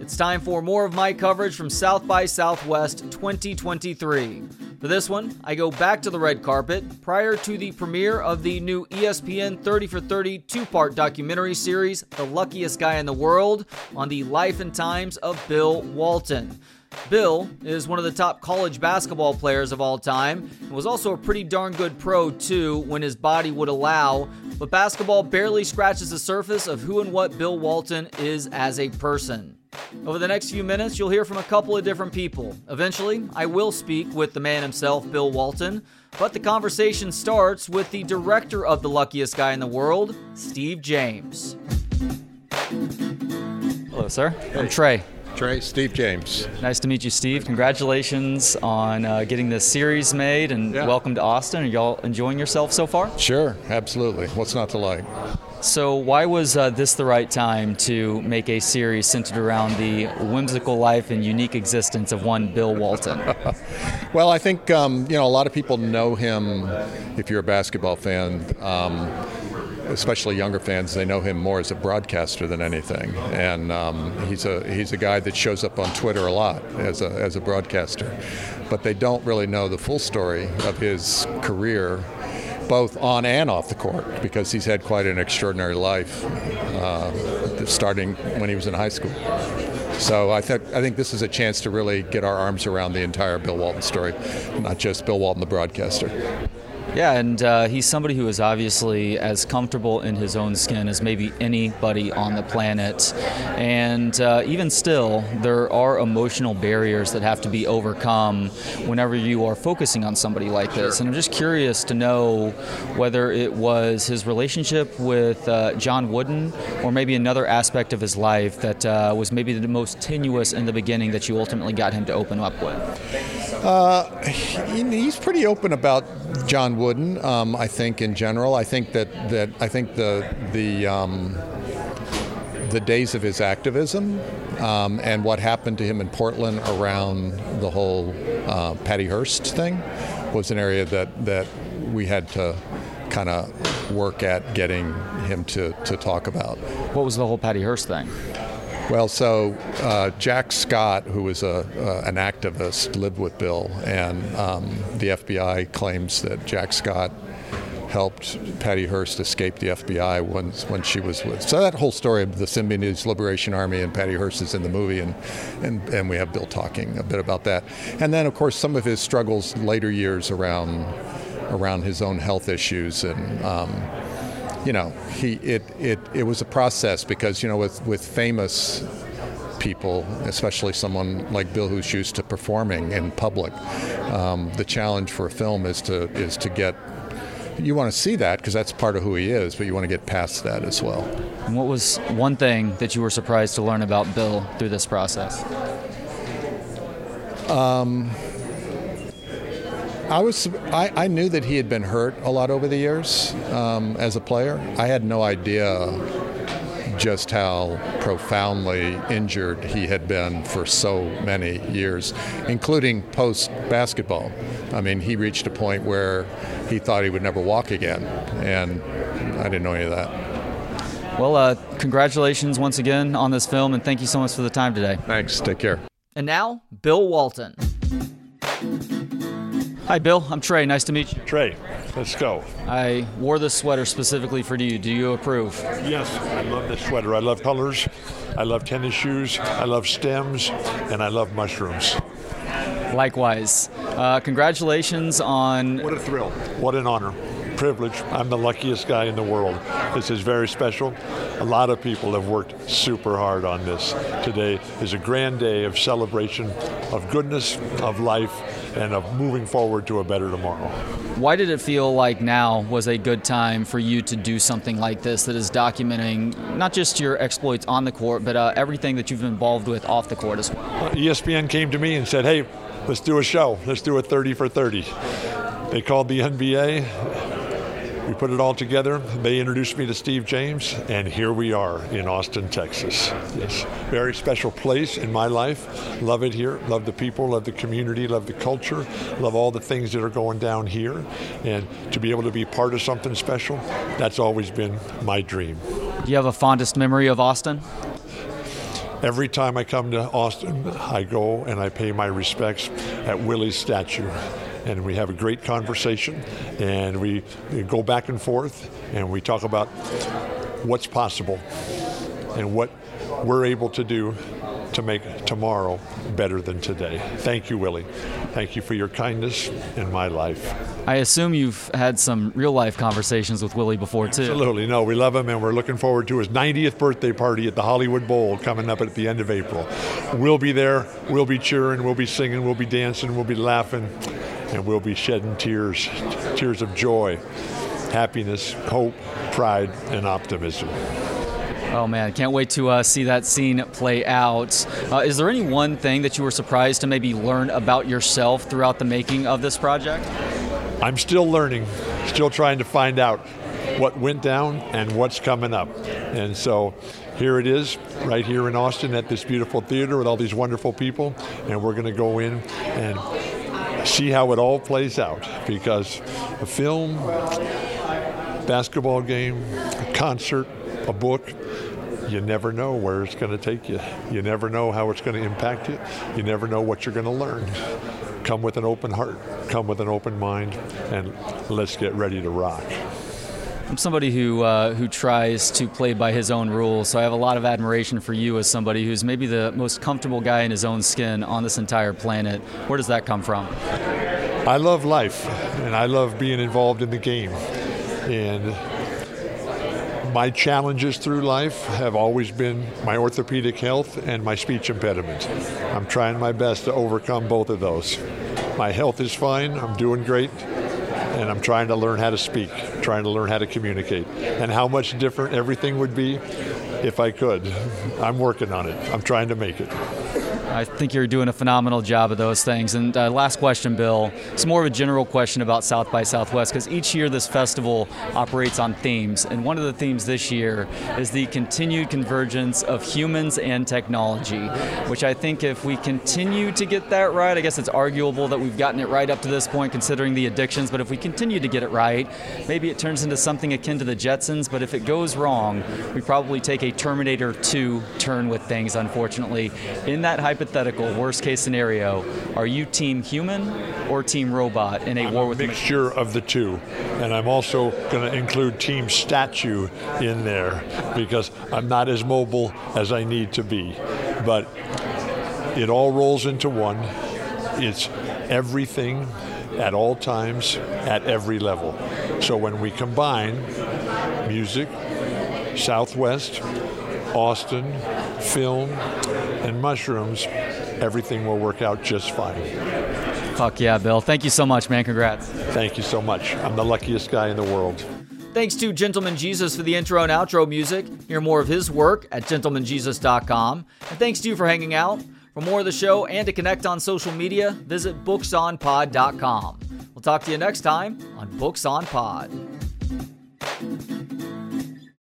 It's time for more of my coverage from South by Southwest 2023. For this one, I go back to the red carpet prior to the premiere of the new ESPN 30 for 30 two part documentary series, The Luckiest Guy in the World, on the life and times of Bill Walton. Bill is one of the top college basketball players of all time and was also a pretty darn good pro, too, when his body would allow. But basketball barely scratches the surface of who and what Bill Walton is as a person. Over the next few minutes, you'll hear from a couple of different people. Eventually, I will speak with the man himself, Bill Walton, but the conversation starts with the director of The Luckiest Guy in the World, Steve James. Hello, sir. I'm Trey. Trey, Steve James. Nice to meet you, Steve. Congratulations on uh, getting this series made and Yeah. welcome to Austin. Are y'all enjoying yourself so far? Sure, absolutely. What's not to like? So, why was uh, this the right time to make a series centered around the whimsical life and unique existence of one Bill Walton? Well, I think um, you know a lot of people know him. If you're a basketball fan, um, especially younger fans, they know him more as a broadcaster than anything. And um, he's a he's a guy that shows up on Twitter a lot as a as a broadcaster, but they don't really know the full story of his career. Both on and off the court, because he's had quite an extraordinary life, uh, starting when he was in high school. So I think I think this is a chance to really get our arms around the entire Bill Walton story, not just Bill Walton, the broadcaster. Yeah, and uh, he's somebody who is obviously as comfortable in his own skin as maybe anybody on the planet. And uh, even still, there are emotional barriers that have to be overcome whenever you are focusing on somebody like this. And I'm just curious to know whether it was his relationship with uh, John Wooden or maybe another aspect of his life that uh, was maybe the most tenuous in the beginning that you ultimately got him to open up with. He- He's pretty open about John Wooden. Um, I think in general, I think that, that I think the the um, the days of his activism um, and what happened to him in Portland around the whole uh, Patty Hearst thing was an area that that we had to kind of work at getting him to, to talk about. What was the whole Patty Hearst thing? Well, so uh, Jack Scott, who was a, uh, an activist, lived with Bill, and um, the FBI claims that Jack Scott helped Patty Hearst escape the FBI when, when she was with. So that whole story of the Symbionese Liberation Army and Patty Hearst is in the movie, and, and, and we have Bill talking a bit about that. And then, of course, some of his struggles later years around around his own health issues and um, you know, he it, it it was a process because you know with with famous people, especially someone like Bill who's used to performing in public, um, the challenge for a film is to is to get. You want to see that because that's part of who he is, but you want to get past that as well. And what was one thing that you were surprised to learn about Bill through this process? I was I, I knew that he had been hurt a lot over the years um, as a player. I had no idea just how profoundly injured he had been for so many years, including post basketball. I mean, he reached a point where he thought he would never walk again, and I didn't know any of that. Well, uh, congratulations once again on this film, and thank you so much for the time today. Thanks. Take care. And now, Bill Walton. Hi, Bill. I'm Trey. Nice to meet you. Trey, let's go. I wore this sweater specifically for you. Do you approve? Yes, I love this sweater. I love colors. I love tennis shoes. I love stems, and I love mushrooms. Likewise. Uh, congratulations on. What a thrill. What an honor. Privilege. I'm the luckiest guy in the world. This is very special. A lot of people have worked super hard on this. Today is a grand day of celebration, of goodness, of life, and of moving forward to a better tomorrow. Why did it feel like now was a good time for you to do something like this that is documenting not just your exploits on the court, but uh, everything that you've been involved with off the court as well? ESPN came to me and said, hey, let's do a show. Let's do a 30 for 30. They called the NBA. We put it all together. They introduced me to Steve James, and here we are in Austin, Texas. Yes, very special place in my life. Love it here. Love the people. Love the community. Love the culture. Love all the things that are going down here. And to be able to be part of something special, that's always been my dream. Do you have a fondest memory of Austin? Every time I come to Austin, I go and I pay my respects at Willie's statue. And we have a great conversation, and we, go back and forth, and we talk about what's possible and what we're able to do to make tomorrow better than today. Thank you, Willie. Thank you for your kindness in my life. I assume you've had some real life conversations with Willie before, too. Absolutely. No, we love him, and we're looking forward to his 90th birthday party at the Hollywood Bowl coming up at the end of April. We'll be there. We'll be cheering. We'll be singing. We'll be dancing. We'll be laughing. And we'll be shedding tears tears of joy, happiness, hope, pride, and optimism. Oh man, can't wait to uh, see that scene play out. Uh, is there any one thing that you were surprised to maybe learn about yourself throughout the making of this project? I'm still learning, still trying to find out what went down and what's coming up. And so here it is, right here in Austin at this beautiful theater with all these wonderful people. And we're going to go in and see how it all plays out because a film, basketball game, a concert, a book, you never know where it's going to take you. You never know how it's going to impact you. You never know what you're going to learn. Come with an open heart, come with an open mind, and let's get ready to rock. I'm somebody who uh, who tries to play by his own rules, so I have a lot of admiration for you as somebody who's maybe the most comfortable guy in his own skin on this entire planet. Where does that come from? I love life, and I love being involved in the game, and my challenges through life have always been my orthopedic health and my speech impediment. I'm trying my best to overcome both of those. My health is fine, I'm doing great, and I'm trying to learn how to speak, trying to learn how to communicate, and how much different everything would be if I could. I'm working on it, I'm trying to make it. I think you're doing a phenomenal job of those things. And uh, last question, Bill. It's more of a general question about South by Southwest because each year this festival operates on themes. And one of the themes this year is the continued convergence of humans and technology, which I think if we continue to get that right, I guess it's arguable that we've gotten it right up to this point considering the addictions. But if we continue to get it right, maybe it turns into something akin to the Jetsons. But if it goes wrong, we probably take a Terminator 2 turn with things, unfortunately. In that hypothetical, hypothetical worst case scenario, are you team human or team robot in a I'm war with a mixture of the two, and I'm also going to include team statue in there because I'm not as mobile as I need to be, but it all rolls into one. It's everything at all times at every level. So when we combine music, Southwest, Austin, film, and mushrooms, everything will work out just fine. Fuck yeah, Bill. Thank you so much, man. Congrats. Thank you so much. I'm the luckiest guy in the world. Thanks to Gentleman Jesus for the intro and outro music. Hear more of his work at gentlemanjesus.com. And thanks to you for hanging out. For more of the show and to connect on social media, visit booksonpod.com. We'll talk to you next time on Books on Pod.